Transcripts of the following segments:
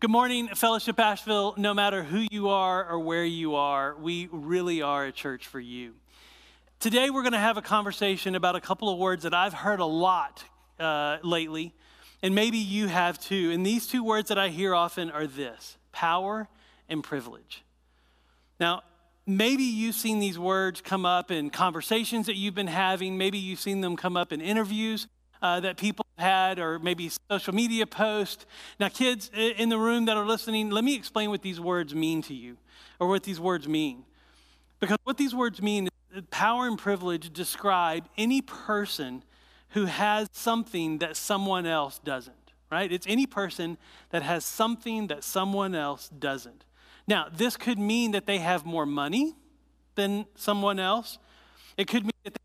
Good morning, Fellowship Asheville. No matter who you are or where you are, we really are a church for you. Today, we're going to have a conversation about a couple of words that I've heard a lot uh, lately, and maybe you have too. And these two words that I hear often are this power and privilege. Now, maybe you've seen these words come up in conversations that you've been having, maybe you've seen them come up in interviews uh, that people had, or maybe social media post. Now, kids in the room that are listening, let me explain what these words mean to you, or what these words mean. Because what these words mean is power and privilege describe any person who has something that someone else doesn't, right? It's any person that has something that someone else doesn't. Now, this could mean that they have more money than someone else. It could mean that they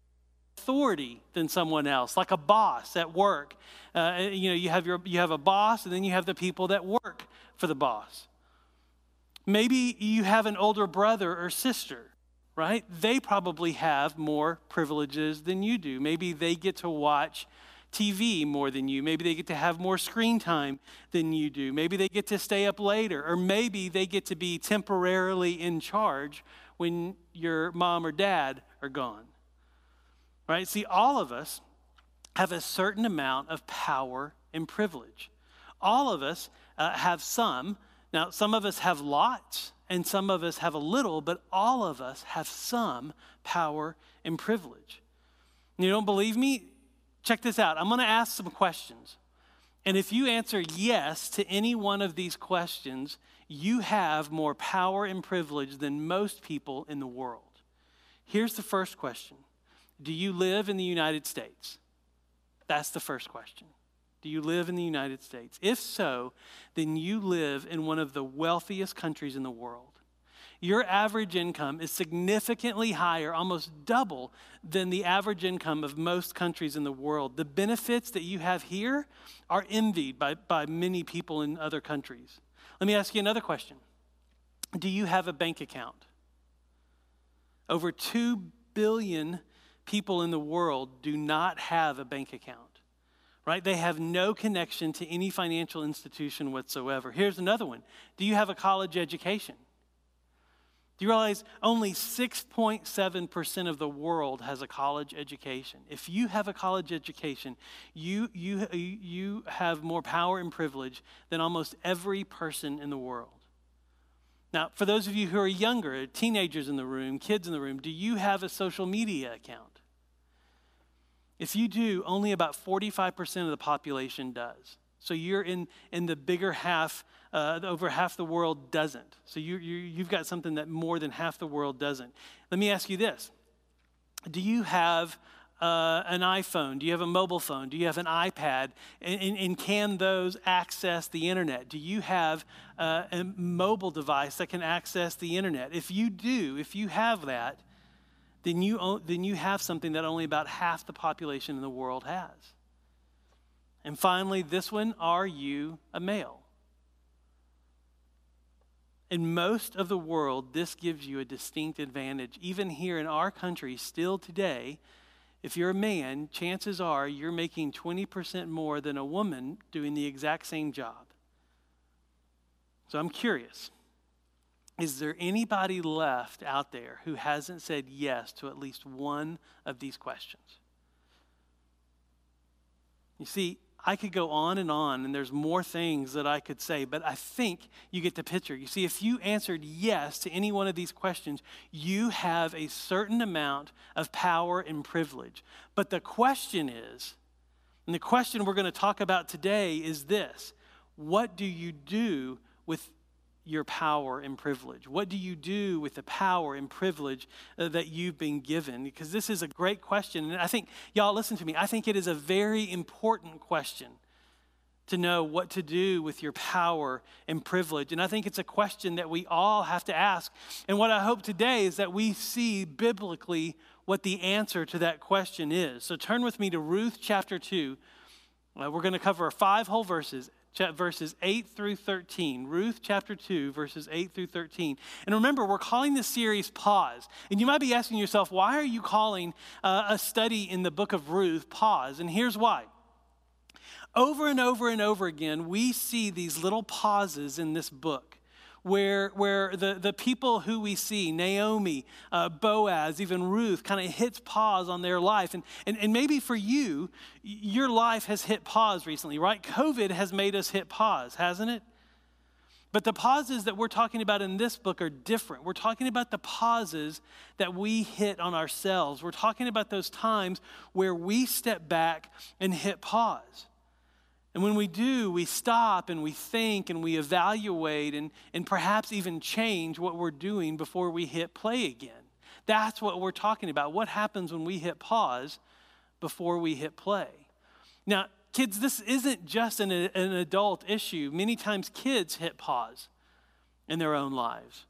authority than someone else, like a boss at work. Uh, you know, you have, your, you have a boss, and then you have the people that work for the boss. Maybe you have an older brother or sister, right? They probably have more privileges than you do. Maybe they get to watch TV more than you. Maybe they get to have more screen time than you do. Maybe they get to stay up later. Or maybe they get to be temporarily in charge when your mom or dad are gone right? See, all of us have a certain amount of power and privilege. All of us uh, have some. Now, some of us have lots and some of us have a little, but all of us have some power and privilege. You don't believe me? Check this out. I'm going to ask some questions. And if you answer yes to any one of these questions, you have more power and privilege than most people in the world. Here's the first question do you live in the United States? That's the first question. Do you live in the United States? If so, then you live in one of the wealthiest countries in the world. Your average income is significantly higher, almost double, than the average income of most countries in the world. The benefits that you have here are envied by, by many people in other countries. Let me ask you another question Do you have a bank account? Over 2 billion people in the world do not have a bank account, right? They have no connection to any financial institution whatsoever. Here's another one Do you have a college education? Do you realize only 6.7% of the world has a college education? If you have a college education, you, you, you have more power and privilege than almost every person in the world. Now, for those of you who are younger, teenagers in the room, kids in the room, do you have a social media account? If you do, only about 45% of the population does. So you're in, in the bigger half, uh, over half the world doesn't. So you, you, you've got something that more than half the world doesn't. Let me ask you this Do you have uh, an iPhone? Do you have a mobile phone? Do you have an iPad? And, and, and can those access the internet? Do you have uh, a mobile device that can access the internet? If you do, if you have that, then you, then you have something that only about half the population in the world has. And finally, this one are you a male? In most of the world, this gives you a distinct advantage. Even here in our country, still today, if you're a man, chances are you're making 20% more than a woman doing the exact same job. So I'm curious is there anybody left out there who hasn't said yes to at least one of these questions? You see, I could go on and on, and there's more things that I could say, but I think you get the picture. You see, if you answered yes to any one of these questions, you have a certain amount of power and privilege. But the question is, and the question we're going to talk about today is this what do you do with your power and privilege? What do you do with the power and privilege uh, that you've been given? Because this is a great question. And I think, y'all, listen to me. I think it is a very important question to know what to do with your power and privilege. And I think it's a question that we all have to ask. And what I hope today is that we see biblically what the answer to that question is. So turn with me to Ruth chapter 2. Uh, we're going to cover five whole verses verses 8 through 13. Ruth chapter 2, verses 8 through 13. And remember, we're calling this series Pause. And you might be asking yourself, why are you calling uh, a study in the book of Ruth Pause? And here's why. Over and over and over again, we see these little pauses in this book where, where the, the people who we see, Naomi, uh, Boaz, even Ruth, kind of hits pause on their life. And, and, and maybe for you, your life has hit pause recently, right? COVID has made us hit pause, hasn't it? But the pauses that we're talking about in this book are different. We're talking about the pauses that we hit on ourselves. We're talking about those times where we step back and hit pause. And when we do, we stop and we think and we evaluate and, and perhaps even change what we're doing before we hit play again. That's what we're talking about. What happens when we hit pause before we hit play? Now, kids, this isn't just an, an adult issue. Many times kids hit pause in their own lives,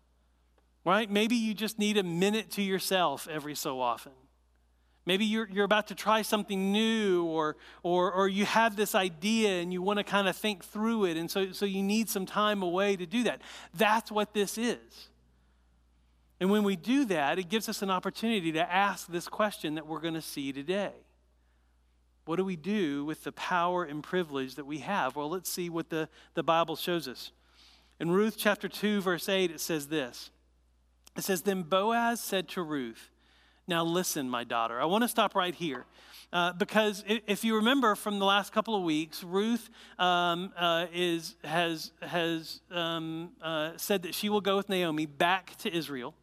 right? Maybe you just need a minute to yourself every so often. Maybe you're, you're about to try something new, or, or, or you have this idea and you want to kind of think through it, and so, so you need some time away to do that. That's what this is. And when we do that, it gives us an opportunity to ask this question that we're going to see today. What do we do with the power and privilege that we have? Well, let's see what the, the Bible shows us. In Ruth chapter 2, verse 8, it says this It says, Then Boaz said to Ruth, now, listen, my daughter. I want to stop right here. Uh, because if you remember from the last couple of weeks, Ruth um, uh, is, has, has um, uh, said that she will go with Naomi back to Israel.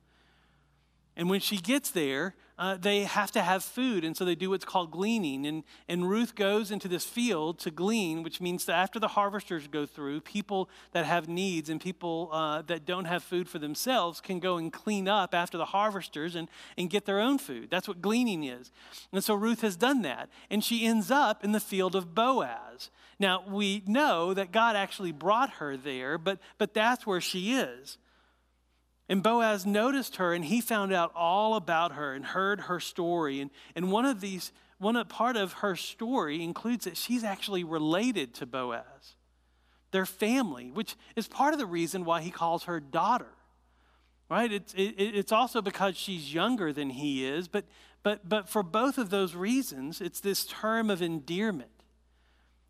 And when she gets there, uh, they have to have food, and so they do what's called gleaning. And, and Ruth goes into this field to glean, which means that after the harvesters go through, people that have needs and people uh, that don't have food for themselves can go and clean up after the harvesters and, and get their own food. That's what gleaning is. And so Ruth has done that, and she ends up in the field of Boaz. Now, we know that God actually brought her there, but, but that's where she is. And Boaz noticed her and he found out all about her and heard her story. And, and one of these, one part of her story includes that she's actually related to Boaz, their family, which is part of the reason why he calls her daughter. Right? It's, it, it's also because she's younger than he is, but, but, but for both of those reasons, it's this term of endearment.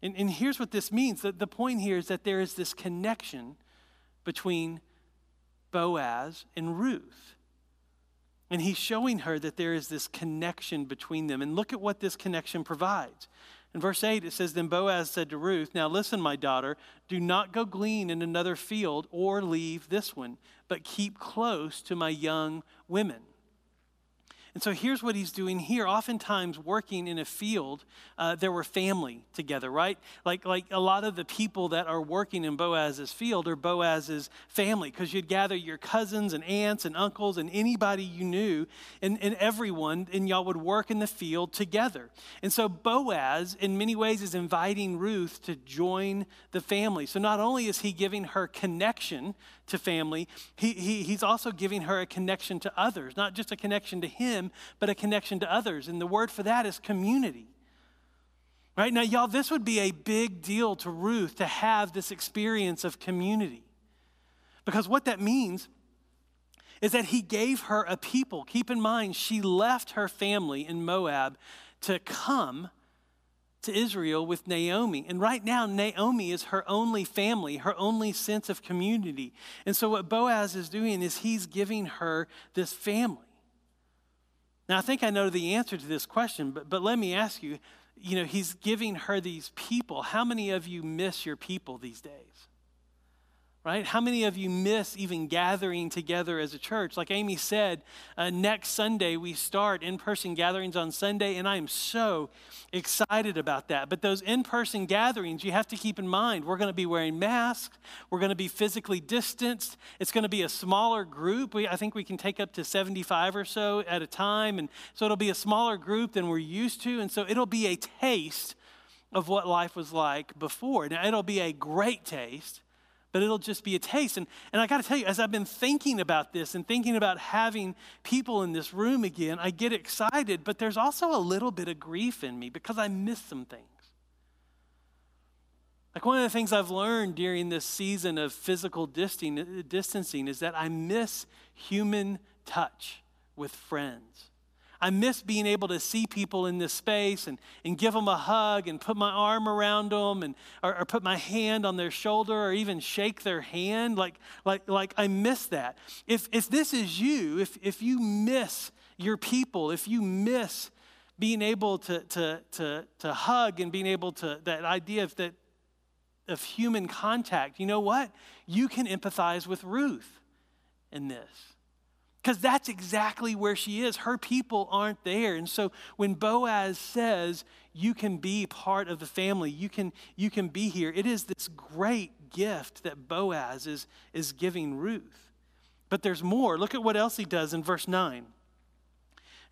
And, and here's what this means the, the point here is that there is this connection between Boaz and Ruth. And he's showing her that there is this connection between them. And look at what this connection provides. In verse 8, it says Then Boaz said to Ruth, Now listen, my daughter, do not go glean in another field or leave this one, but keep close to my young women. And so here's what he's doing here. Oftentimes, working in a field, uh, there were family together, right? Like, like a lot of the people that are working in Boaz's field are Boaz's family, because you'd gather your cousins and aunts and uncles and anybody you knew and, and everyone, and y'all would work in the field together. And so Boaz, in many ways, is inviting Ruth to join the family. So not only is he giving her connection to family, he, he, he's also giving her a connection to others, not just a connection to him, but a connection to others. And the word for that is community. Right now, y'all, this would be a big deal to Ruth to have this experience of community. Because what that means is that he gave her a people. Keep in mind, she left her family in Moab to come to Israel with Naomi. And right now, Naomi is her only family, her only sense of community. And so, what Boaz is doing is he's giving her this family. Now, I think I know the answer to this question, but, but let me ask you you know, he's giving her these people. How many of you miss your people these days? Right? How many of you miss even gathering together as a church? Like Amy said, uh, next Sunday we start in person gatherings on Sunday, and I am so excited about that. But those in person gatherings, you have to keep in mind we're going to be wearing masks, we're going to be physically distanced, it's going to be a smaller group. We, I think we can take up to 75 or so at a time, and so it'll be a smaller group than we're used to, and so it'll be a taste of what life was like before. Now, it'll be a great taste but it'll just be a taste. And, and I got to tell you, as I've been thinking about this and thinking about having people in this room again, I get excited, but there's also a little bit of grief in me because I miss some things. Like one of the things I've learned during this season of physical distancing is that I miss human touch with friends. I miss being able to see people in this space and, and give them a hug and put my arm around them and, or, or put my hand on their shoulder or even shake their hand. Like, like, like I miss that. If, if this is you, if, if you miss your people, if you miss being able to, to, to, to hug and being able to, that idea of, that, of human contact, you know what? You can empathize with Ruth in this. Because that's exactly where she is. Her people aren't there. And so when Boaz says, you can be part of the family, you can, you can be here, it is this great gift that Boaz is, is giving Ruth. But there's more. Look at what else he does in verse 9.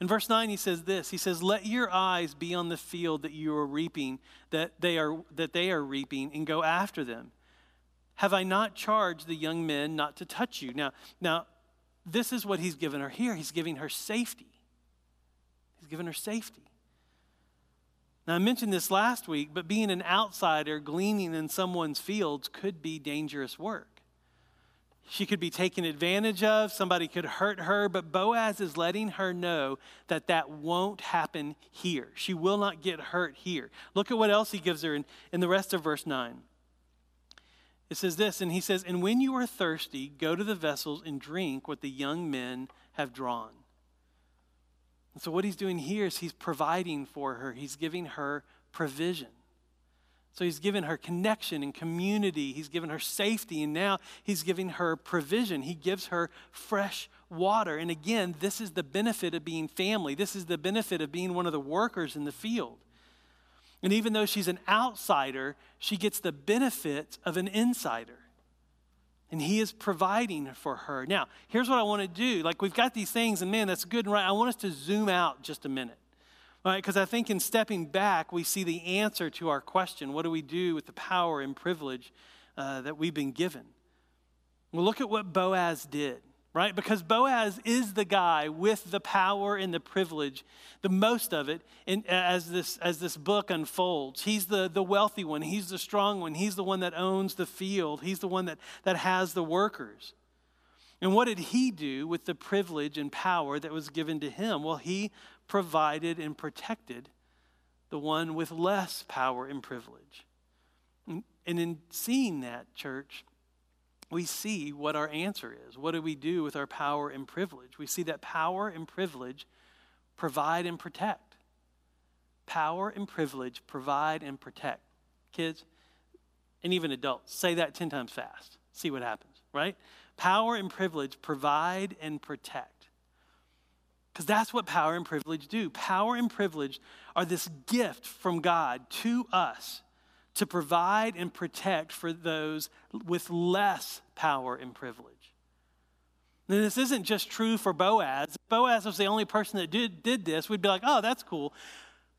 In verse 9, he says this He says, Let your eyes be on the field that you are reaping, that they are, that they are reaping, and go after them. Have I not charged the young men not to touch you? Now, now this is what he's given her here. He's giving her safety. He's given her safety. Now, I mentioned this last week, but being an outsider gleaning in someone's fields could be dangerous work. She could be taken advantage of, somebody could hurt her, but Boaz is letting her know that that won't happen here. She will not get hurt here. Look at what else he gives her in, in the rest of verse 9. It says this, and he says, And when you are thirsty, go to the vessels and drink what the young men have drawn. And so, what he's doing here is he's providing for her, he's giving her provision. So he's given her connection and community. He's given her safety, and now he's giving her provision. He gives her fresh water. And again, this is the benefit of being family. This is the benefit of being one of the workers in the field. And even though she's an outsider, she gets the benefits of an insider. And he is providing for her. Now, here's what I want to do. Like, we've got these things, and man, that's good and right. I want us to zoom out just a minute. Right? Because I think in stepping back, we see the answer to our question what do we do with the power and privilege uh, that we've been given? Well, look at what Boaz did, right? Because Boaz is the guy with the power and the privilege, the most of it, in, as, this, as this book unfolds. He's the, the wealthy one, he's the strong one, he's the one that owns the field, he's the one that, that has the workers. And what did he do with the privilege and power that was given to him? Well, he provided and protected the one with less power and privilege. And in seeing that, church, we see what our answer is. What do we do with our power and privilege? We see that power and privilege provide and protect. Power and privilege provide and protect. Kids, and even adults, say that 10 times fast. See what happens, right? Power and privilege provide and protect. Because that's what power and privilege do. Power and privilege are this gift from God to us to provide and protect for those with less power and privilege. And this isn't just true for Boaz. If Boaz was the only person that did, did this, we'd be like, oh, that's cool.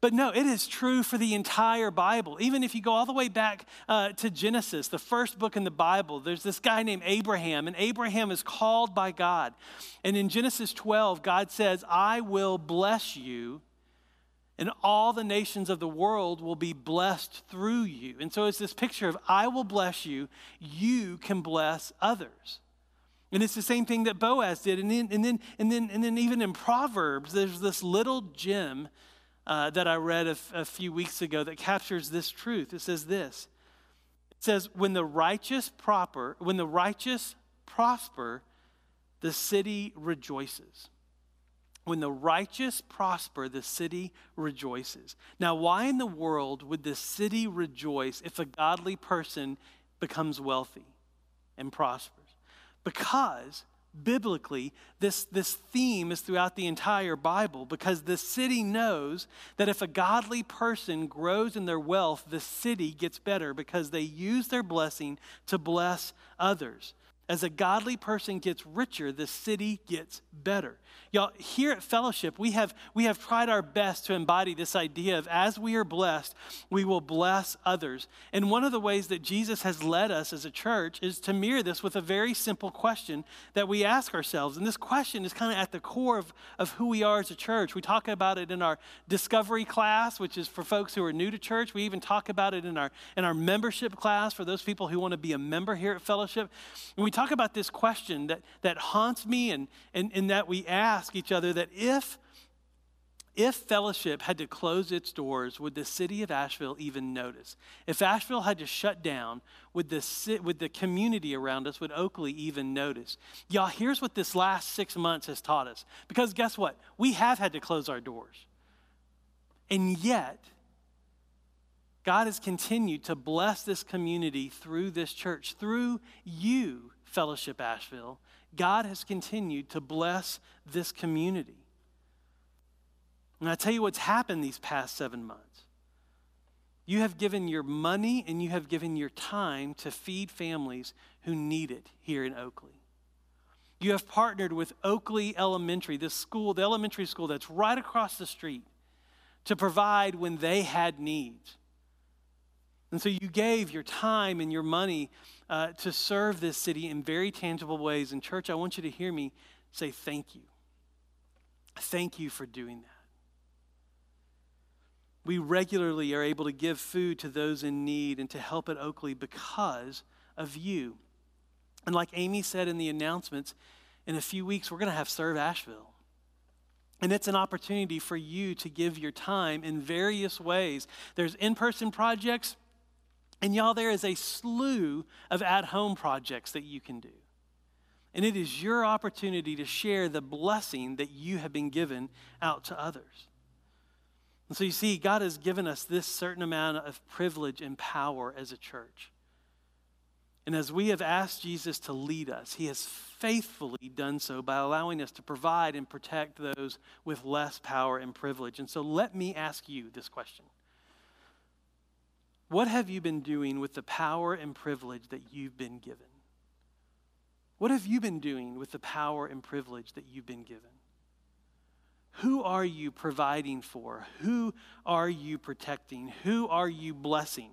But no, it is true for the entire Bible. Even if you go all the way back uh, to Genesis, the first book in the Bible, there's this guy named Abraham, and Abraham is called by God. And in Genesis 12, God says, I will bless you, and all the nations of the world will be blessed through you. And so it's this picture of, I will bless you, you can bless others. And it's the same thing that Boaz did. And then, and then, and then, and then even in Proverbs, there's this little gem uh, that I read a, a few weeks ago that captures this truth. It says this. It says, "When the righteous proper, when the righteous prosper, the city rejoices." When the righteous prosper, the city rejoices. Now, why in the world would the city rejoice if a godly person becomes wealthy and prospers? Because biblically, this, this theme is throughout the entire Bible because the city knows that if a godly person grows in their wealth, the city gets better because they use their blessing to bless others. As a godly person gets richer, the city gets better. Y'all, here at Fellowship, we have, we have tried our best to embody this idea of as we are blessed, we will bless others. And one of the ways that Jesus has led us as a church is to mirror this with a very simple question that we ask ourselves. And this question is kind of at the core of, of who we are as a church. We talk about it in our discovery class, which is for folks who are new to church. We even talk about it in our, in our membership class for those people who want to be a member here at Fellowship. And we talk about this question that, that haunts me and, and, and that we ask ask each other that if If fellowship had to close its doors, would the city of Asheville even notice? If Asheville had to shut down, would the, would the community around us, would Oakley even notice? Y'all, here's what this last six months has taught us. Because guess what? We have had to close our doors. And yet, God has continued to bless this community through this church, through you, Fellowship Asheville. God has continued to bless this community. And I tell you what's happened these past seven months. You have given your money and you have given your time to feed families who need it here in Oakley. You have partnered with Oakley Elementary, this school, the elementary school that's right across the street, to provide when they had needs. And so you gave your time and your money uh, to serve this city in very tangible ways. And, church, I want you to hear me say thank you. Thank you for doing that. We regularly are able to give food to those in need and to help at Oakley because of you. And like Amy said in the announcements, in a few weeks, we're going to have Serve Asheville. And it's an opportunity for you to give your time in various ways. There's in person projects, and y'all, there is a slew of at home projects that you can do. And it is your opportunity to share the blessing that you have been given out to others. And so you see, God has given us this certain amount of privilege and power as a church. And as we have asked Jesus to lead us, he has faithfully done so by allowing us to provide and protect those with less power and privilege. And so let me ask you this question What have you been doing with the power and privilege that you've been given? What have you been doing with the power and privilege that you've been given? Who are you providing for? Who are you protecting? Who are you blessing?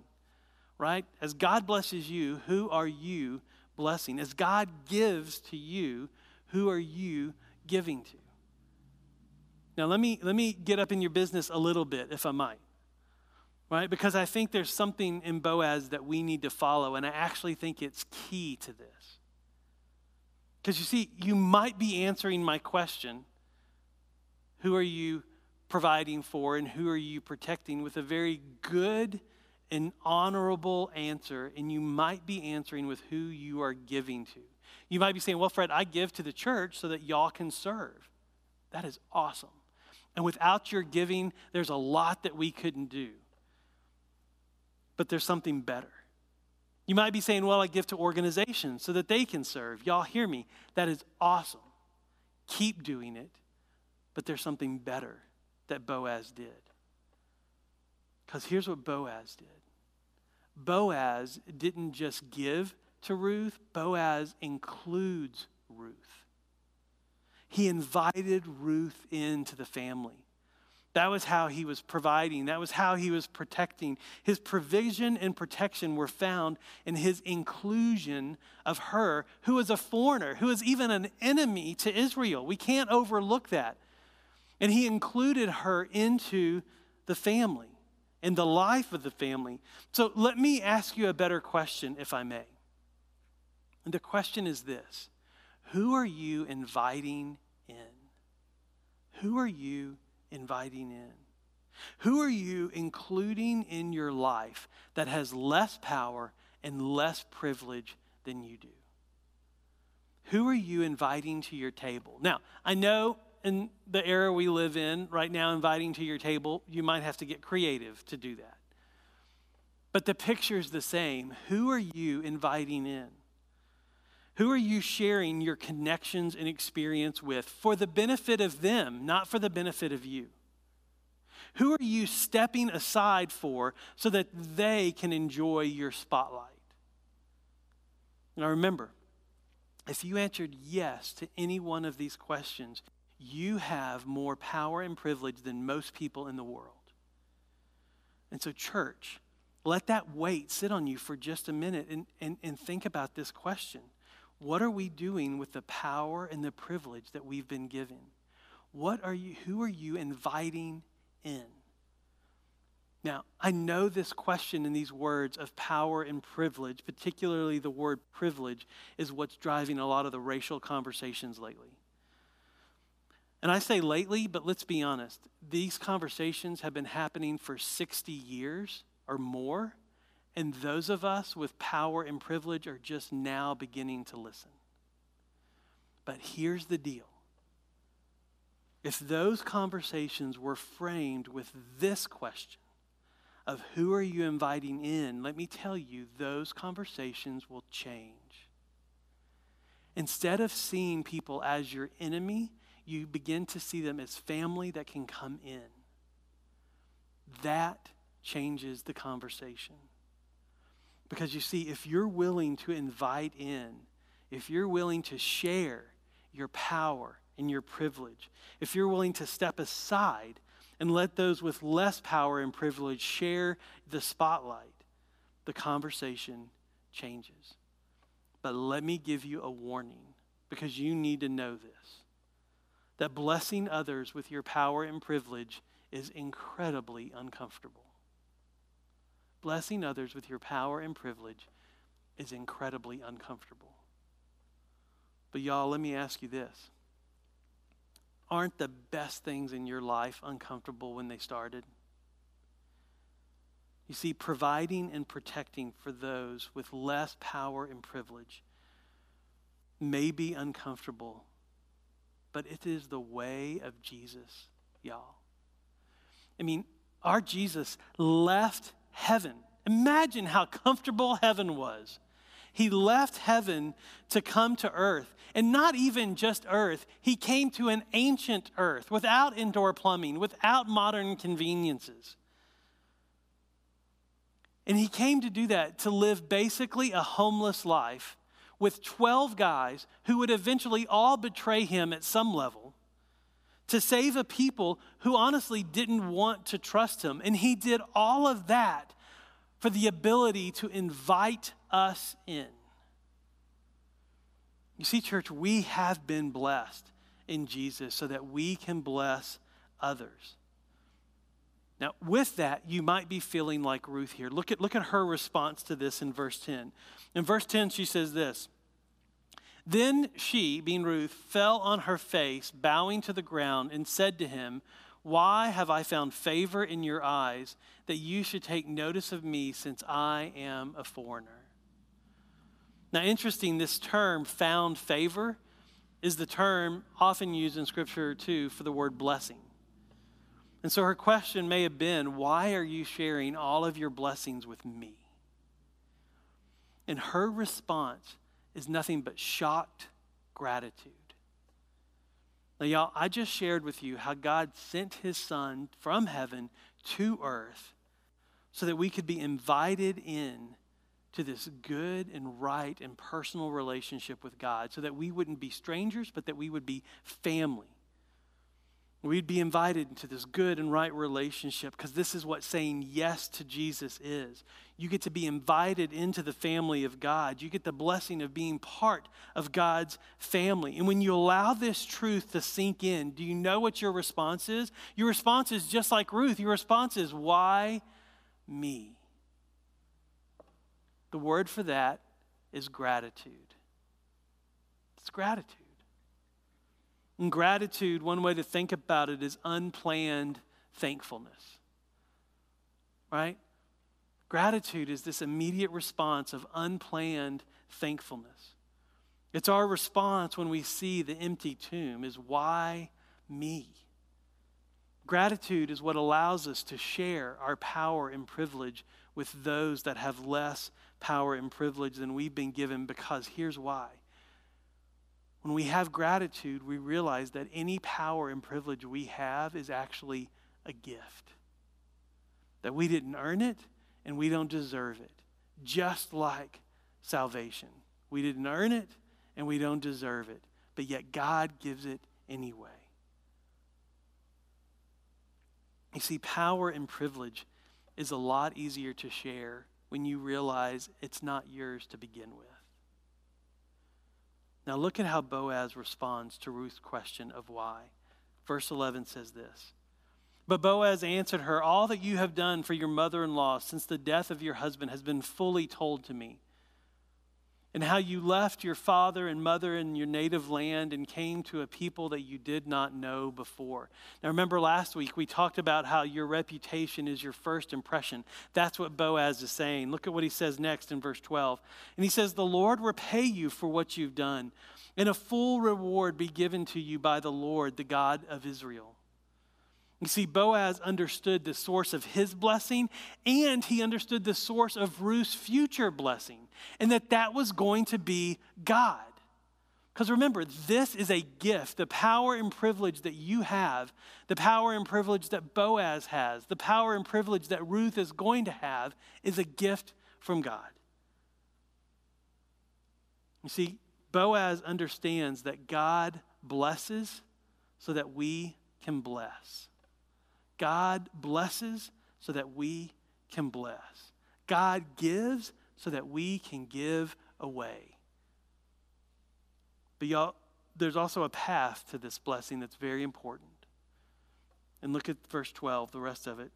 Right? As God blesses you, who are you blessing? As God gives to you, who are you giving to? Now, let me, let me get up in your business a little bit, if I might. Right? Because I think there's something in Boaz that we need to follow, and I actually think it's key to this. Because you see, you might be answering my question who are you providing for and who are you protecting with a very good and honorable answer, and you might be answering with who you are giving to. You might be saying, Well, Fred, I give to the church so that y'all can serve. That is awesome. And without your giving, there's a lot that we couldn't do. But there's something better. You might be saying, Well, I give to organizations so that they can serve. Y'all hear me. That is awesome. Keep doing it. But there's something better that Boaz did. Because here's what Boaz did Boaz didn't just give to Ruth, Boaz includes Ruth. He invited Ruth into the family. That was how he was providing. That was how he was protecting. His provision and protection were found in his inclusion of her, who was a foreigner, who was even an enemy to Israel. We can't overlook that. And he included her into the family and the life of the family. So let me ask you a better question, if I may. And the question is this Who are you inviting in? Who are you inviting in? Who are you including in your life that has less power and less privilege than you do? Who are you inviting to your table? Now, I know in the era we live in right now, inviting to your table, you might have to get creative to do that. But the picture is the same. Who are you inviting in? Who are you sharing your connections and experience with for the benefit of them, not for the benefit of you? Who are you stepping aside for so that they can enjoy your spotlight? Now remember, if you answered yes to any one of these questions, you have more power and privilege than most people in the world. And so, church, let that weight sit on you for just a minute and, and, and think about this question. What are we doing with the power and the privilege that we've been given? What are you, who are you inviting in? Now, I know this question and these words of power and privilege, particularly the word privilege, is what's driving a lot of the racial conversations lately. And I say lately, but let's be honest, these conversations have been happening for 60 years or more, and those of us with power and privilege are just now beginning to listen. But here's the deal if those conversations were framed with this question of who are you inviting in, let me tell you, those conversations will change. Instead of seeing people as your enemy, you begin to see them as family that can come in. That changes the conversation. Because you see, if you're willing to invite in, if you're willing to share your power and your privilege, if you're willing to step aside and let those with less power and privilege share the spotlight, the conversation changes. But let me give you a warning because you need to know this that blessing others with your power and privilege is incredibly uncomfortable. Blessing others with your power and privilege is incredibly uncomfortable. But, y'all, let me ask you this Aren't the best things in your life uncomfortable when they started? You see, providing and protecting for those with less power and privilege may be uncomfortable but it is the way of Jesus, y'all. I mean, our Jesus left heaven. Imagine how comfortable heaven was. He left heaven to come to earth. And not even just earth, he came to an ancient earth without indoor plumbing, without modern conveniences. And he came to do that, to live basically a homeless life with 12 guys who would eventually all betray him at some level to save a people who honestly didn't want to trust him. And he did all of that for the ability to invite us in. You see, church, we have been blessed in Jesus so that we can bless others. Now, with that, you might be feeling like Ruth here. Look at, look at her response to this in verse 10. In verse 10, she says this Then she, being Ruth, fell on her face, bowing to the ground, and said to him, Why have I found favor in your eyes that you should take notice of me since I am a foreigner? Now, interesting, this term, found favor, is the term often used in Scripture too for the word blessing. And so her question may have been, Why are you sharing all of your blessings with me? And her response is nothing but shocked gratitude. Now, y'all, I just shared with you how God sent his son from heaven to earth so that we could be invited in to this good and right and personal relationship with God, so that we wouldn't be strangers, but that we would be family. We'd be invited into this good and right relationship because this is what saying yes to Jesus is. You get to be invited into the family of God. You get the blessing of being part of God's family. And when you allow this truth to sink in, do you know what your response is? Your response is just like Ruth. Your response is, Why me? The word for that is gratitude. It's gratitude. Gratitude, one way to think about it is unplanned thankfulness. Right? Gratitude is this immediate response of unplanned thankfulness. It's our response when we see the empty tomb is why me? Gratitude is what allows us to share our power and privilege with those that have less power and privilege than we've been given because here's why when we have gratitude, we realize that any power and privilege we have is actually a gift. That we didn't earn it and we don't deserve it. Just like salvation. We didn't earn it and we don't deserve it. But yet God gives it anyway. You see, power and privilege is a lot easier to share when you realize it's not yours to begin with. Now, look at how Boaz responds to Ruth's question of why. Verse 11 says this But Boaz answered her, All that you have done for your mother in law since the death of your husband has been fully told to me. And how you left your father and mother and your native land and came to a people that you did not know before. Now, remember last week we talked about how your reputation is your first impression. That's what Boaz is saying. Look at what he says next in verse 12. And he says, The Lord repay you for what you've done, and a full reward be given to you by the Lord, the God of Israel. You see, Boaz understood the source of his blessing and he understood the source of Ruth's future blessing, and that that was going to be God. Because remember, this is a gift. The power and privilege that you have, the power and privilege that Boaz has, the power and privilege that Ruth is going to have, is a gift from God. You see, Boaz understands that God blesses so that we can bless. God blesses so that we can bless. God gives so that we can give away. But y'all, there's also a path to this blessing that's very important. And look at verse 12, the rest of it.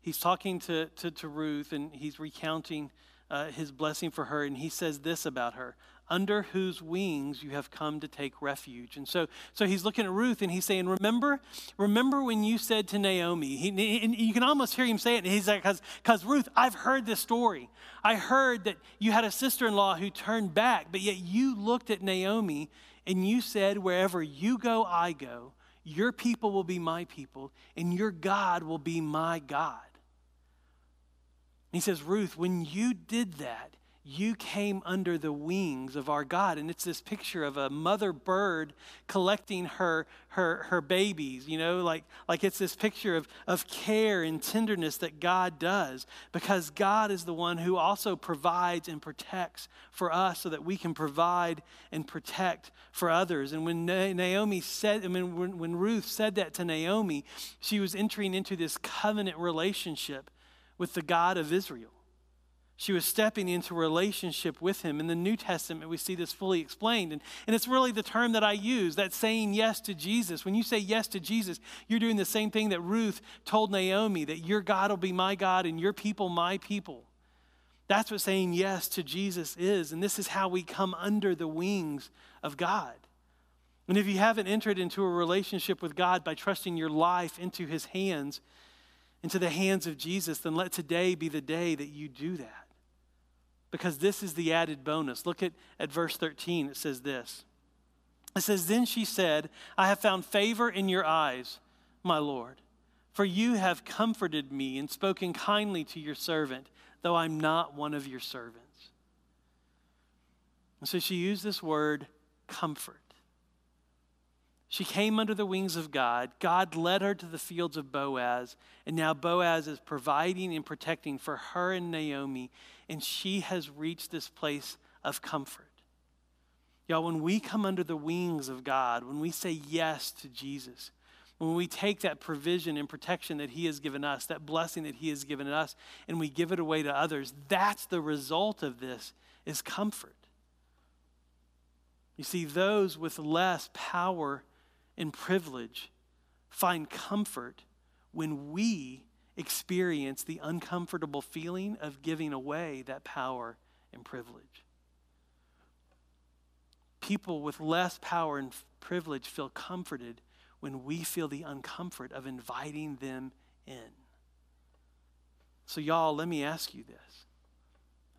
He's talking to, to, to Ruth and he's recounting uh, his blessing for her, and he says this about her under whose wings you have come to take refuge. And so, so he's looking at Ruth and he's saying, Remember, remember when you said to Naomi, he, and you can almost hear him say it, and he's like, Because Ruth, I've heard this story. I heard that you had a sister in law who turned back, but yet you looked at Naomi and you said, Wherever you go, I go. Your people will be my people, and your God will be my God. he says, Ruth, when you did that, you came under the wings of our God. And it's this picture of a mother bird collecting her, her, her babies, you know, like, like it's this picture of, of care and tenderness that God does because God is the one who also provides and protects for us so that we can provide and protect for others. And when Naomi said, I mean, when, when Ruth said that to Naomi, she was entering into this covenant relationship with the God of Israel. She was stepping into relationship with him. In the New Testament, we see this fully explained. And, and it's really the term that I use, that saying yes to Jesus. When you say yes to Jesus, you're doing the same thing that Ruth told Naomi that your God will be my God and your people my people. That's what saying yes to Jesus is. And this is how we come under the wings of God. And if you haven't entered into a relationship with God by trusting your life into his hands, into the hands of Jesus, then let today be the day that you do that because this is the added bonus. Look at, at verse 13. It says this It says, Then she said, I have found favor in your eyes, my Lord, for you have comforted me and spoken kindly to your servant, though I'm not one of your servants. And so she used this word, comfort. She came under the wings of God. God led her to the fields of Boaz, and now Boaz is providing and protecting for her and Naomi and she has reached this place of comfort. Y'all, when we come under the wings of God, when we say yes to Jesus, when we take that provision and protection that He has given us, that blessing that He has given us, and we give it away to others, that's the result of this is comfort. You see, those with less power and privilege find comfort when we experience the uncomfortable feeling of giving away that power and privilege. People with less power and privilege feel comforted when we feel the uncomfort of inviting them in. So, y'all, let me ask you this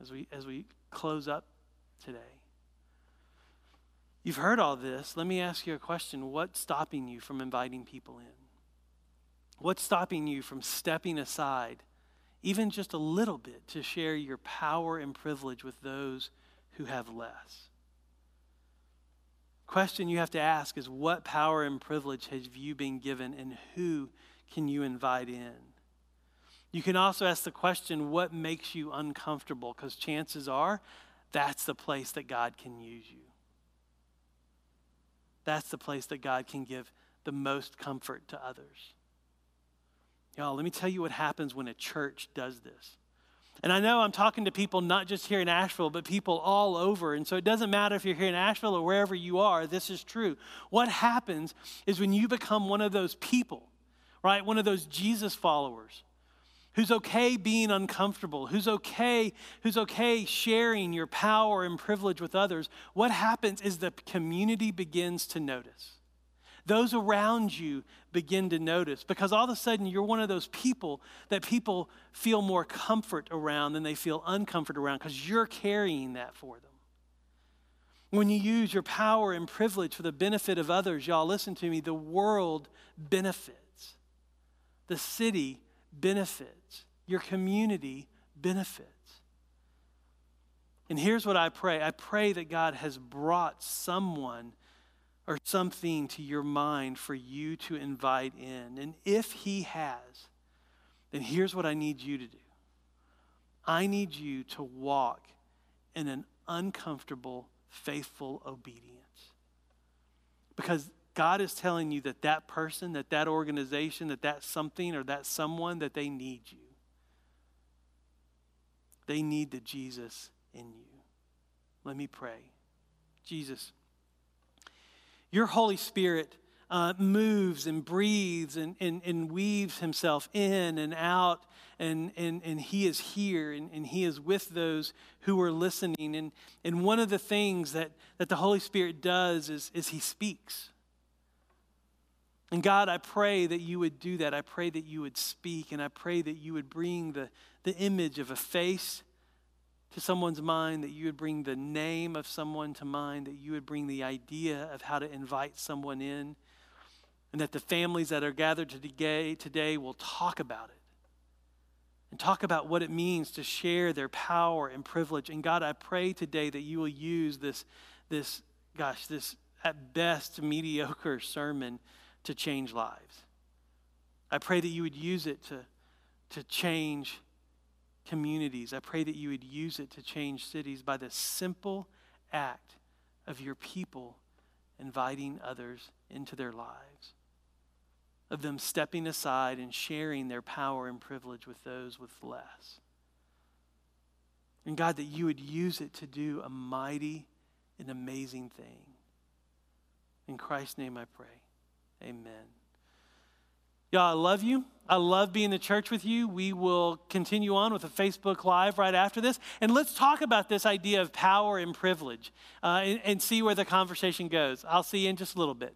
as we, as we close up today. You've heard all this. Let me ask you a question. What's stopping you from inviting people in? What's stopping you from stepping aside, even just a little bit, to share your power and privilege with those who have less? Question you have to ask is what power and privilege have you been given, and who can you invite in? You can also ask the question, what makes you uncomfortable? Because chances are that's the place that God can use you. That's the place that God can give the most comfort to others. Y'all, let me tell you what happens when a church does this. And I know I'm talking to people not just here in Asheville, but people all over. And so it doesn't matter if you're here in Asheville or wherever you are, this is true. What happens is when you become one of those people, right? One of those Jesus followers who's okay being uncomfortable, who's okay, who's okay sharing your power and privilege with others, what happens is the community begins to notice. Those around you begin to notice because all of a sudden you're one of those people that people feel more comfort around than they feel uncomfort around because you're carrying that for them. When you use your power and privilege for the benefit of others, y'all listen to me, the world benefits. The city benefits. Your community benefits. And here's what I pray I pray that God has brought someone or something to your mind for you to invite in. And if He has, then here's what I need you to do I need you to walk in an uncomfortable, faithful obedience. Because God is telling you that that person, that that organization, that that something or that someone, that they need you. They need the Jesus in you. Let me pray. Jesus, your Holy Spirit uh, moves and breathes and, and, and weaves himself in and out, and, and, and he is here and, and he is with those who are listening. And, and one of the things that, that the Holy Spirit does is, is he speaks. And God, I pray that you would do that. I pray that you would speak, and I pray that you would bring the, the image of a face to someone's mind, that you would bring the name of someone to mind, that you would bring the idea of how to invite someone in, and that the families that are gathered today, today will talk about it and talk about what it means to share their power and privilege. And God, I pray today that you will use this, this gosh, this at best mediocre sermon to change lives. I pray that you would use it to, to change communities. I pray that you would use it to change cities by the simple act of your people inviting others into their lives, of them stepping aside and sharing their power and privilege with those with less. And God, that you would use it to do a mighty and amazing thing. In Christ's name I pray. Amen. Y'all, I love you. I love being in the church with you. We will continue on with a Facebook Live right after this. And let's talk about this idea of power and privilege uh, and, and see where the conversation goes. I'll see you in just a little bit.